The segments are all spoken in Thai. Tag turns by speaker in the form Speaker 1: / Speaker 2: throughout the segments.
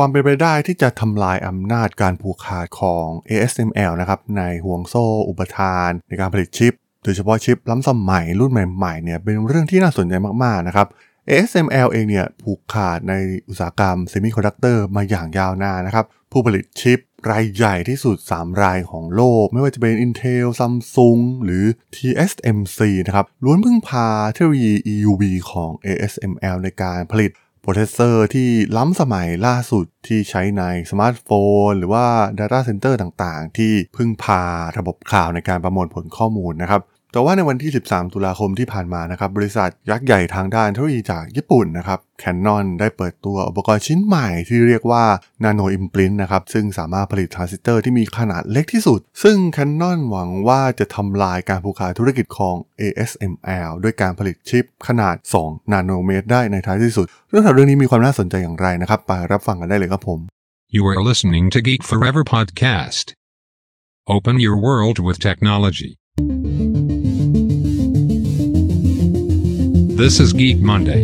Speaker 1: ความเป็นไปได้ที่จะทำลายอำนาจการผูกขาดของ ASML นะครับในห่วงโซ่อุปทาน ในการผลิตชิป โดยเฉพาะชิปล้ำสมัยรุ่นใหม่ๆเนี่ยเป็นเรื่องที่น่าสนใจมากๆนะครับ ASML เองเนี่ยผูกขาดในอุตสาหกรรมเซมิคอนดักเตอร์มาอย่างยาวนานนะครับ ผู้ผลิตชิปรายใหญ่ที่สุด 3 รายของโลก ไม่ว่าจะเป็น Intel Samsung หรือ TSMC นะครับล้วนพึ่งพาเทคโนโลยี EUV ของ ASML ในการผลิต processor ที่ล้ำสมัยล่าสุดที่ใช้ในสมาร์ทโฟน หรือว่า Data Center ต่างๆ ที่พึ่งพาระบบข่าวในการประมวลผลข้อมูลนะครับ แต่ว่าในวันที่ 13 ตุลาคมที่ผ่านมานะครับ บริษัทยักษ์ใหญ่ทางด้านเทคโนโลยีจากญี่ปุ่นนะครับ Canon ได้เปิดตัวอุปกรณ์ชิ้นใหม่ที่เรียกว่า Nano Imprint นะครับ ซึ่งสามารถผลิตทรานซิสเตอร์ที่มีขนาดเล็กที่สุด ซึ่ง Canon หวังว่าจะทำลายการผูกขาดธุรกิจของ ASML ด้วยการผลิตชิปขนาด 2 นาโนเมตรได้ในท้ายที่สุด เรื่องราวเรื่องนี้มีความน่าสนใจอย่างไรนะครับ ไปรับฟังกันได้เลยครับผม
Speaker 2: You are listening to Geek Forever podcast. Open your world with technology. This is Geek Monday.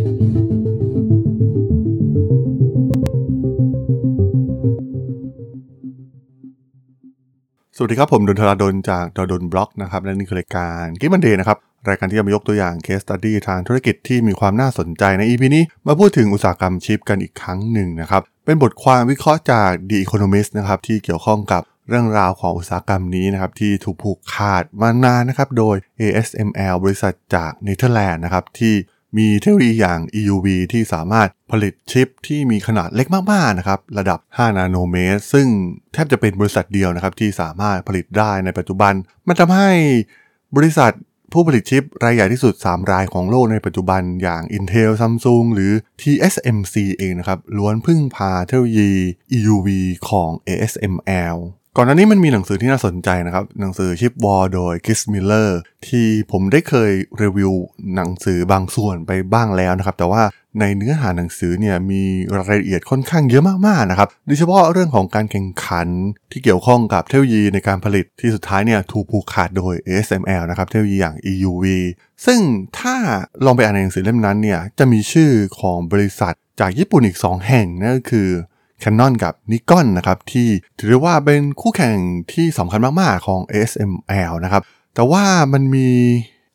Speaker 1: สวัสดีครับ ผมดนทราดนจากดนบล็อกนะครับและนี่คือรายการกิมันเดย์นะครับ รายการที่จะมายกตัวอย่างเคสตัดดี้ทางธุรกิจที่มีความน่าสนใจใน EP นี้ มาพูดถึงอุตสาหกรรมชิปกันอีกครั้งหนึ่งนะครับ เป็นบทความวิเคราะห์จาก The Economist นะครับที่เกี่ยวข้องกับ เรื่องราวของอุตสาหกรรมนี้นะครับที่ถูกผูกขาดมานานนะครับโดย ASML บริษัทจากเนเธอร์แลนด์นะครับที่มีเทคโนโลยีอย่าง EUV ที่สามารถผลิตชิปที่มีขนาดเล็กมากๆนะครับระดับ 5 นาโนเมตร ซึ่งแทบจะเป็นบริษัทเดียวนะครับที่สามารถผลิตได้ในปัจจุบัน มันทำให้บริษัทผู้ผลิตชิปรายใหญ่ที่สุด 3 รายของโลกในปัจจุบันอย่าง Intel Samsung หรือ TSMC เองนะครับล้วนพึ่งพาเทคโนโลยี EUV ของ ASML ก่อนหน้านี้มันมีหนังสือที่น่าสนใจนะครับ หนังสือ Chip War โดย Chris Miller ที่ผมได้เคยรีวิวหนังสือบางส่วนไปบ้างแล้วนะครับ แต่ว่าในเนื้อหาหนังสือเนี่ยมีรายละเอียดค่อนข้างเยอะมากๆนะครับโดยเฉพาะเรื่องของการแข่งขันที่เกี่ยวข้องกับเทคโนโลยีในการผลิตที่สุดท้ายเนี่ยถูกผูกขาดโดย ASML นะครับเทคโนโลยีอย่าง EUV ซึ่งถ้าลองไปอ่านในหนังสือเล่มนั้นเนี่ยจะมีชื่อของบริษัทจากญี่ปุ่นอีก 2 แห่งนั่นก็คือ Canon กับ Nikon นะครับที่ถือได้ว่าเป็นคู่แข่งที่สำคัญมากๆของ ASML นะครับแต่ว่ามันมี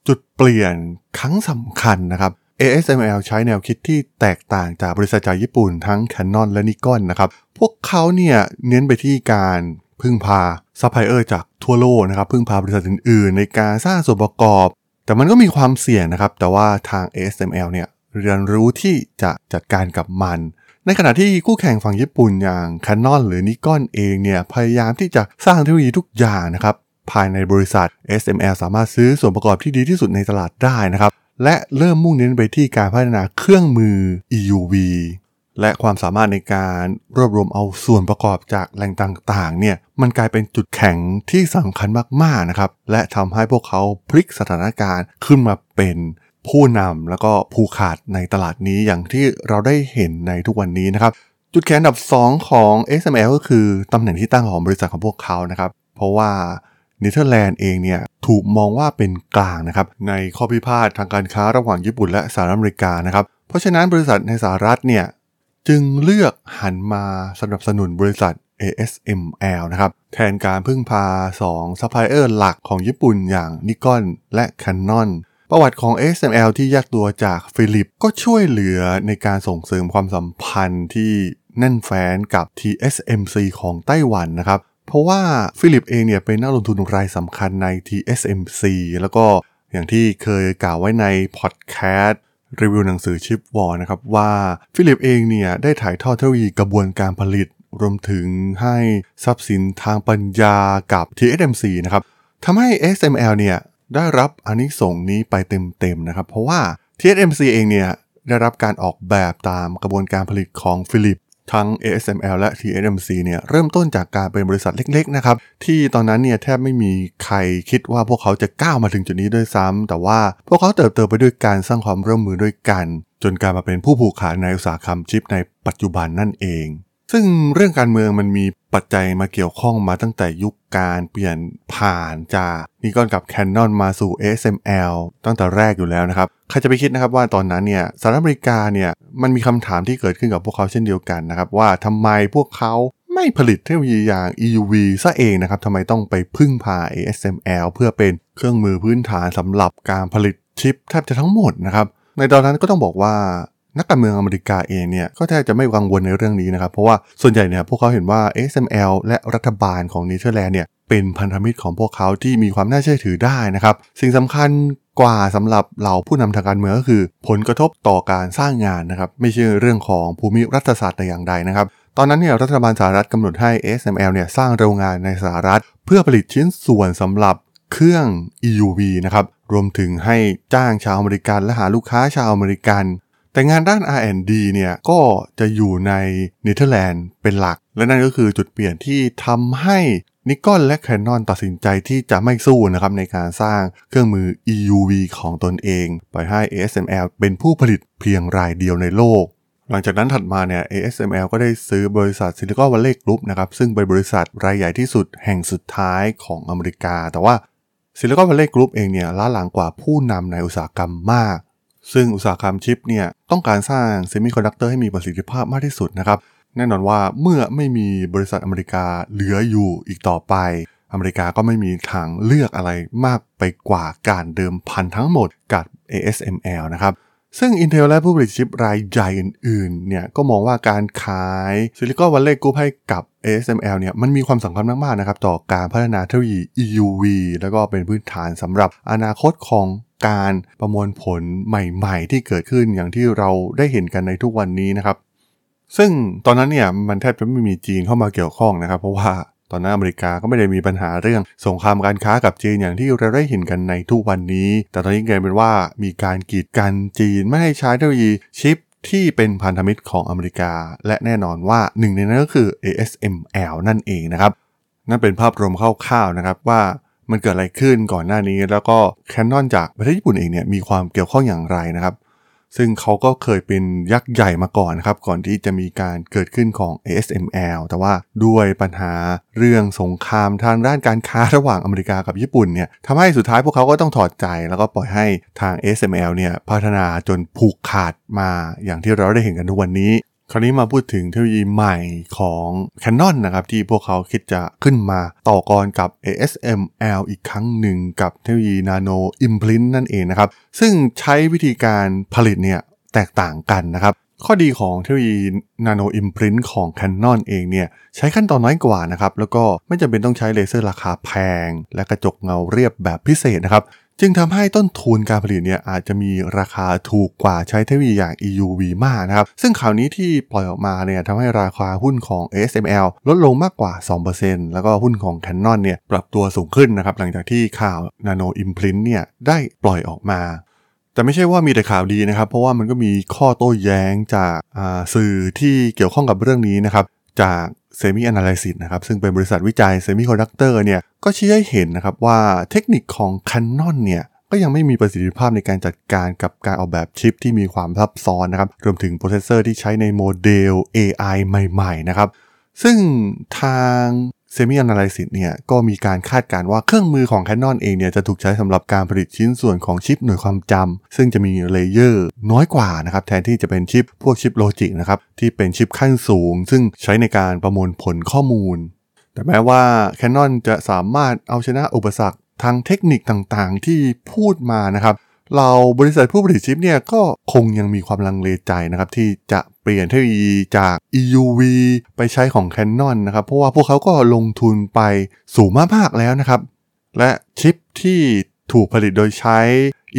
Speaker 1: จุดเปลี่ยนครั้งสำคัญนะครับ ASML ใช้แนวคิดที่แตกต่างจากบริษัทจากญี่ปุ่นทั้ง Canon และ Nikon นะครับ พวกเขาเนี่ยเน้นไปที่การพึ่งพาซัพพลายเออร์จากทั่วโลกนะครับ พึ่งพาบริษัทอื่นๆ ในการสร้างส่วนประกอบ แต่มันก็มีความเสี่ยงนะครับ แต่ว่าทาง ASML เนี่ยเรียนรู้ที่จะจัดการกับมัน ในขณะที่คู่แข่งฝั่งญี่ปุ่นอย่าง Canon หรือ Nikon เองเนี่ยพยายามที่จะสร้างเทคโนโลยีทุกอย่างนะครับภายในบริษัท SML สามารถซื้อส่วนประกอบที่ดีที่สุดในตลาดได้นะครับและเริ่มมุ่งเน้นไปที่การพัฒนาเครื่องมือ EUV และความสามารถในการรวบรวมเอาส่วนประกอบจากแหล่งต่างๆ เนี่ย มันกลายเป็นจุดแข็งที่สำคัญมากๆ นะครับ และทำให้พวกเขาพลิกสถานการณ์ขึ้นมาเป็น ผู้นำแล้วก็ผู้ขาดในตลาดนี้อย่างที่เราได้เห็นในทุกวันนี้นะครับ จุดแข็งอันดับ 2 ของ XML ก็คือตำแหน่งที่ตั้งของบริษัทของพวกเขานะครับ เพราะว่าเนเธอร์แลนด์เองเนี่ยถูกมองว่าเป็นกลางนะครับในข้อพิพาททางการค้าระหว่างญี่ปุ่นและสหรัฐอเมริกานะครับ เพราะฉะนั้นบริษัทในสหรัฐเนี่ยจึงเลือกหันมาสนับสนุนบริษัท ASML นะครับแทนการพึ่งพา2ซัพพลายเออร์หลักของญี่ปุ่นอย่าง Nikon และ Canon ประวัติของ ASML ที่แยกตัวจาก Philips ก็ช่วยเหลือในการส่งเสริมความสัมพันธ์ที่แน่นแฟ้นกับ TSMC ของไต้หวันนะครับ เพราะว่า Philips เองเนี่ยเป็นนักลงทุนรายสำคัญใน TSMC แล้วก็อย่างที่เคยกล่าวไว้ในพอดแคสต์รีวิวหนังสือ Chip War นะครับว่า Philips เองเนี่ยได้ถ่ายทอดเทคโนโลยีกระบวนการผลิต รวมถึงให้ทรัพย์สินทางปัญญากับ TSMC นะครับทำให้ SML เนี่ย ได้รับอานิสงส์นี้ไปเต็มๆนะครับ เพราะว่า TSMC เองเนี่ยได้รับการออกแบบตามกระบวนการผลิตของ Philips ทั้ง ASML และ TSMC เนี่ยเริ่มต้นจากการเป็นบริษัทเล็ก ๆ นะครับ ที่ตอนนั้นเนี่ยแทบไม่มีใครคิดว่าพวกเขาจะก้าวมาถึงจุดนี้ด้วยซ้ำแต่ว่าพวกเขาเติบโตไปด้วยการสร้างความร่วมมือด้วยกัน จนกลายมาเป็นผู้ผูกขาดในอุตสาหกรรมชิปในปัจจุบันนั่นเอง ซึ่งเรื่องการเมืองมันมีปัจจัยมาเกี่ยวข้องมาตั้งแต่ยุคการเปลี่ยนผ่านจากนิกอนกับ Canon มาสู่ ASML ตั้งแต่แรกอยู่แล้วนะครับ ใครจะไปคิดนะครับว่าตอนนั้นเนี่ยสหรัฐอเมริกาเนี่ยมันมีคำถามที่เกิดขึ้นกับพวกเขาเช่นเดียวกันนะครับ ว่าทำไมพวกเขาไม่ผลิตเทคโนโลยีอย่าง EUV ซะเองนะครับทำไมต้องไปพึ่งพา ASML เพื่อเป็นเครื่องมือพื้นฐานสำหรับการผลิตชิปแทบจะทั้งหมดนะครับในตอนนั้นก็ต้องบอกว่า นักการเมืองอเมริกาเองเนี่ยก็แทบจะไม่กังวลในเรื่องนี้นะครับ เพราะว่าส่วนใหญ่เนี่ยพวกเขาเห็นว่า SML และรัฐบาลของเนเธอร์แลนด์เนี่ยเป็นพันธมิตรของพวกเขาที่มีความน่าเชื่อถือได้นะครับ สิ่งสำคัญกว่าสำหรับเหล่าผู้นำทางการเมืองก็คือ ผลกระทบต่อการสร้างงานนะครับ ไม่ใช่เรื่องของภูมิรัฐศาสตร์แต่อย่างใดนะครับ ตอนนั้นเนี่ยรัฐบาลสหรัฐกำหนดให้ SML เนี่ยสร้างโรงงานในสหรัฐ เพื่อผลิตชิ้นส่วนสำหรับเครื่อง EUV นะครับ รวมถึงให้จ้างชาวอเมริกันและหาลูกค้าชาวอเมริกัน แต่งานด้าน R&D เนี่ยก็จะอยู่ในเนเธอร์แลนด์เป็นหลัก และนั่นก็คือจุดเปลี่ยนที่ทำให้ Nikon และ Canon ตัดสินใจที่จะไม่สู้นะครับในการสร้างเครื่องมือ EUV ของตนเอง ปล่อยให้ ASML เป็นผู้ผลิตเพียงรายเดียวในโลก หลังจากนั้นถัดมาเนี่ย ASML ก็ได้ซื้อบริษัท Silicon Valley Group นะครับซึ่งเป็นบริษัทรายใหญ่ที่สุดแห่งสุดท้ายของอเมริกา แต่ว่า Silicon Valley Group เองเนี่ยล้าหลังกว่าผู้นำในอุตสาหกรรมมาก ซึ่งอุตสาหกรรมชิปเนี่ยต้องการสร้างเซมิคอนดักเตอร์ให้มีประสิทธิภาพมากที่สุดนะครับ แน่นอนว่าเมื่อไม่มีบริษัทอเมริกาเหลืออยู่อีกต่อไป อเมริกาก็ไม่มีทางเลือกอะไรมากไปกว่าการเดิมพันทั้งหมดกับ ASML นะครับซึ่ง Intel และผู้ผลิตชิปรายใหญ่อื่นๆเนี่ยก็มองว่าการขาย Silicon Valley Group ให้กับ ASML เนี่ยมันมีความสำคัญมากๆนะครับต่อการพัฒนาเทคโนโลยี EUV แล้วก็เป็นพื้นฐานสำหรับอนาคตของ การประมวลผลใหม่ ๆ ที่เกิดขึ้นอย่างที่เราได้เห็นกันในทุกวันนี้นะครับ ซึ่งตอนนั้นเนี่ยมันแทบจะไม่มีจีนเข้ามาเกี่ยวข้องนะครับ เพราะว่าตอนนั้นอเมริกาก็ไม่ได้มีปัญหาเรื่องสงครามการค้ากับจีนอย่างที่เราได้เห็นกันในทุกวันนี้ แต่ตอนนี้กลายเป็นว่ามีการกีดกันจีนไม่ให้ใช้เทคโนโลยีชิปที่เป็นพันธมิตรของอเมริกา และแน่นอนว่าหนึ่งในนั้นก็คือ ASML นั่นเองนะครับ นั่นเป็นภาพรวมคร่าวๆนะครับว่า มันเกิดอะไรขึ้นก่อนหน้านี้ แล้วก็ Canon จากประเทศญี่ปุ่นเองเนี่ยมีความเกี่ยวข้องอย่างไรนะครับ ซึ่งเขาก็เคยเป็นยักษ์ใหญ่มาก่อนนครับ ก่อนที่จะมีการเกิดขึ้นของ ASML แต่ว่าด้วยปัญหาเรื่องสงครามทางด้านการค้าระหว่างอเมริกากับญี่ปุ่นเนี่ยทำให้สุดท้ายพวกเขาก็ต้องถอดใจ แล้วก็ปล่อยให้ทาง ASML เนี่ยพัฒนาจนผูกขาดมาอย่างที่เราได้เห็นกันทุกวันนี้ คราวนี้มาพูดถึงเทคโนโลยีใหม่ของ Canon นะครับ ที่พวกเขาคิดจะขึ้นมาต่อกรกับ ASML อีกครั้งหนึ่งกับเทคโนโลยี Nano Imprint นั่นเองนะครับ ซึ่งใช้วิธีการผลิตเนี่ยแตกต่างกันนะครับ ข้อดีของเทคโนโลยี Nano Imprint ของ Canon เองเนี่ยใช้ขั้นตอนน้อยกว่านะครับ แล้วก็ไม่จำเป็นต้องใช้เลเซอร์ราคาแพง และกระจกเงาเรียบแบบพิเศษนะครับ จึงทำให้ต้นทุนการผลิตเนี่ยอาจจะมีราคาถูกกว่าใช้เทคโนโลยีอย่าง EUV มากนะครับ ซึ่งข่าวนี้ที่ปล่อยออกมาเนี่ยทำให้ราคาหุ้นของ ASML ลดลงมากกว่า 2%แล้วก็หุ้นของ Canon เนี่ยปรับตัวสูงขึ้นนะครับ หลังจากที่ข่าว Nano Imprint เนี่ยได้ปล่อยออกมาแต่ไม่ใช่ว่ามีแต่ข่าวดีนะครับ เพราะว่ามันก็มีข้อโต้แย้งจากสื่อที่เกี่ยวข้องกับเรื่องนี้นะครับ จาก Semi Analysis นะครับซึ่งเป็นบริษัทวิจัยเซมิคอนดักเตอร์เนี่ยก็ชี้ให้เห็นนะครับว่าเทคนิคของ Canon เนี่ยก็ยังไม่มีประสิทธิภาพในการจัดการกับการออกแบบชิปที่มีความซับซ้อนนะครับรวมถึง processor ที่ใช้ในโมเดล AI ใหม่ ๆ นะครับ ซึ่งทาง Semi Analysis เนี่ยก็มีการคาดการณ์ว่าเครื่องมือของ Canon เองเนี่ยจะถูกใช้สำหรับการผลิตชิ้นส่วนของชิปหน่วยความจำซึ่งจะมี layerน้อยกว่านะครับแทนที่จะเป็นชิปพวกชิปโลจิกนะครับที่เป็นชิปขั้นสูง ซึ่งใช้ในการประมวลผลข้อมูล แต่แม้ว่า Canon จะสามารถเอาชนะอุปสรรคทางเทคนิคต่างๆ ที่พูดมานะครับเราบริษัทผู้ผลิตชิปเนี่ยก็คงยังมีความลังเลใจนะครับที่จะ ปลี่ยนเทคโนโลยีจาก EUV ไปใช้ของ Canon นะครับ เพราะว่าพวกเขาก็ลงทุนไปสูงมากๆแล้วนะครับ และชิปที่ถูกผลิตโดยใช้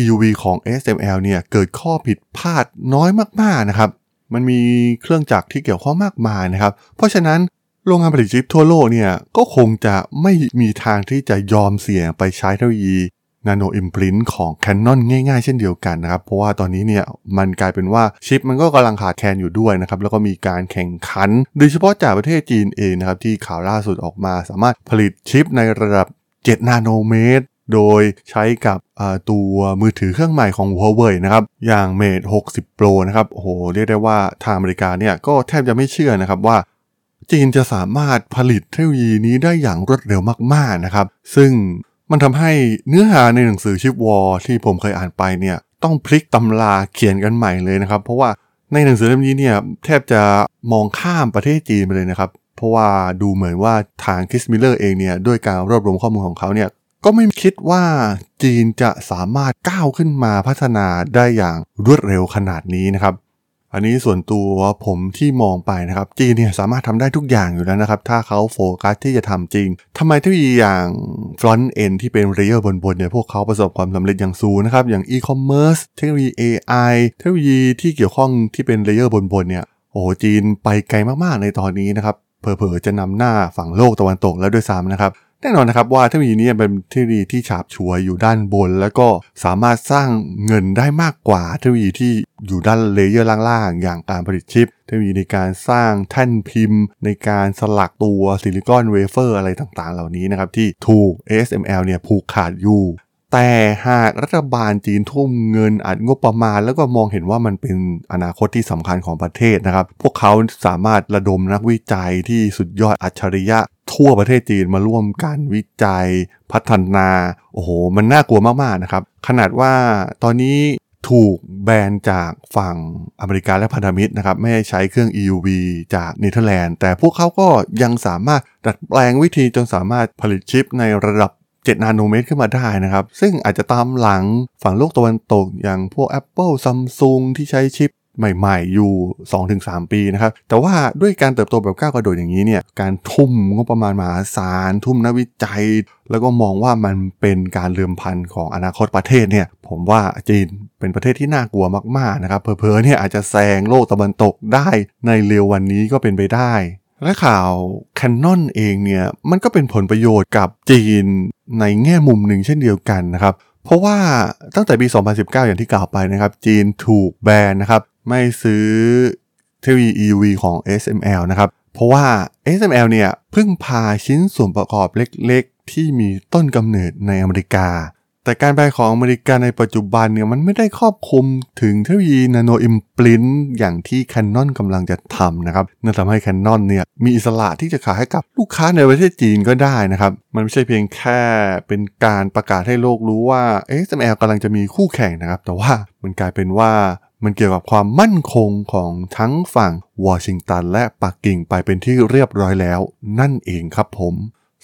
Speaker 1: EUV ของ SML เนี่ยเกิดข้อผิดพลาดน้อยมากๆนะครับ มันมีเครื่องจักรที่เกี่ยวข้องมากมายนะครับ เพราะฉะนั้นโรงงานผลิตชิปทั่วโลกเนี่ยก็คงจะไม่มีทางที่จะยอมเสี่ยงไปใช้เทคโนโลยี Nano Imprint ของ Canon ง่ายๆ เช่นเดียวกันนะครับ เพราะว่าตอนนี้เนี่ยมันกลายเป็นว่าชิปมันก็กำลังขาดแคลนอยู่ด้วยนะครับ แล้วก็มีการแข่งขัน โดยเฉพาะจากประเทศจีนเองนะครับ ที่ข่าวล่าสุดออกมาสามารถผลิตชิปในระดับ 7 นาโนเมตร โดยใช้กับตัวมือถือเครื่องใหม่ของ Huawei นะครับ อย่าง Mate 60 Pro นะครับโอ้โหเรียกได้ว่าทางอเมริกาเนี่ยก็แทบจะไม่เชื่อนะครับว่าจีนจะสามารถผลิตเทคโนโลยีนี้ได้อย่างรวดเร็วมากๆนะครับ ซึ่ง มันทำให้เนื้อหาในหนังสือชิปวอลที่ผมเคยอ่านไปเนี่ยต้องพลิกตำราเขียนกันใหม่เลยนะครับ เพราะว่าในหนังสือเล่มนี้เนี่ยแทบจะมองข้ามประเทศจีนไปเลยนะครับ เพราะว่าดูเหมือนว่าทาง Chris Miller เองเนี่ยด้วยการรวบรวมข้อมูลของเขาเนี่ยก็ไม่คิดว่าจีนจะสามารถก้าวขึ้นมาพัฒนาได้อย่างรวดเร็วขนาดนี้นะครับ อันนี้ส่วนตัวผมที่มองไปนะครับ จีนเนี่ยสามารถทำได้ทุกอย่างอยู่แล้วนะครับ ถ้าเขาโฟกัสที่จะทำจริงทำไมเทคโนโลยีอย่าง front end ที่เป็น layer บนๆเนี่ยพวกเขาประสบความสำเร็จอย่างสูงนะครับ อย่าง e-commerce เทคโนโลยี AI เทคโนโลยีที่เกี่ยวข้องที่เป็น layer บนๆเนี่ยโอ้โหจีนไปไกลมากๆในตอนนี้นะครับเผลอๆจะนำหน้าฝั่งโลกตะวันตกแล้วด้วยซ้ำนะครับ แน่นอนนะครับว่าเทคโนโลยีนี้เป็นเทคโนโลยีที่ฉาบฉวยอยู่ด้านบน แล้วก็สามารถสร้างเงินได้มากกว่าเทคโนโลยีที่อยู่ด้าน layer ล่างๆ อย่างการผลิตชิป เทคโนโลยีในการสร้างแท่นพิมพ์ ในการสลักตัว silicon wafer อะไรต่างๆ เหล่านี้นะครับที่ถูก ASML เนี่ยผูกขาดอยู่ แต่หากรัฐบาลจีนทุ่มเงินอัดงบประมาณ แล้วก็มองเห็นว่ามันเป็นอนาคตที่สำคัญของประเทศนะครับ พวกเขาสามารถระดมนักวิจัยที่สุดยอดอัจฉริยะ ทั่วประเทศจีนมาร่วมกันวิจัย พัฒนา โอ้โห มันน่ากลัวมาก ๆ นะครับ ขนาดว่าตอนนี้ถูกแบนจากฝั่งอเมริกาและพันธมิตรนะครับ ไม่ให้ใช้เครื่อง EUV จากเนเธอร์แลนด์ แต่พวกเขาก็ยังสามารถดัดแปลงวิธีจนสามารถผลิตชิปในระดับ 7 นาโนเมตรขึ้นมาได้นะครับ ซึ่งอาจจะตามหลังฝั่งโลกตะวันตกอย่างพวก Apple Samsung ที่ใช้ชิปใหม่ๆ อยู่ 2-3 ปีนะครับ แต่ว่าด้วยการเติบโตแบบก้าวกระโดดอย่างนี้เนี่ย การทุ่มงบประมาณมหาศาล ทุ่มนักวิจัย แล้วก็มองว่ามันเป็นการเลื่อมพันของอนาคตประเทศเนี่ย ผมว่าจีนเป็นประเทศที่น่ากลัวมากๆนะครับ เพอๆเนี่ยอาจจะแซงโลกตะวันตกได้ในเร็ววันนี้ก็เป็นไปได้ และข่าว Canon เองเนี่ยมันก็เป็นผลประโยชน์กับจีนในแง่มุมหนึ่งเช่นเดียวกันนะครับ เพราะว่าตั้งแต่ปี 2019 อย่างที่กล่าวไปนะครับ จีนถูกแบนนะครับ ไม่ซื้อเทคโนโลยี EUV ของ SML นะครับ เพราะว่า SML เนี่ยเพิ่งพาชิ้นส่วนประกอบเล็กๆ ที่มีต้นกำเนิดในอเมริกา แต่การแปลของอเมริกาในปัจจุบันเนี่ยมันไม่ได้ครอบคลุมถึงเทคโนโลยีนาโนอิมพลินอย่างที่ Canon กำลังจะทำนะครับนั่นทำให้ Canon เนี่ยมีอิสระที่จะขายให้กับลูกค้าในประเทศจีนก็ได้นะครับ มันไม่ใช่เพียงแค่เป็นการประกาศให้โลกรู้ว่า SML กำลังจะมีคู่แข่งนะครับ แต่ว่ามันกลายเป็นว่ามันเกี่ยวกับความมั่นคงของทั้งฝั่งวอชิงตันและปักกิ่งไปเป็นที่เรียบร้อยแล้ว นั่นเองครับผม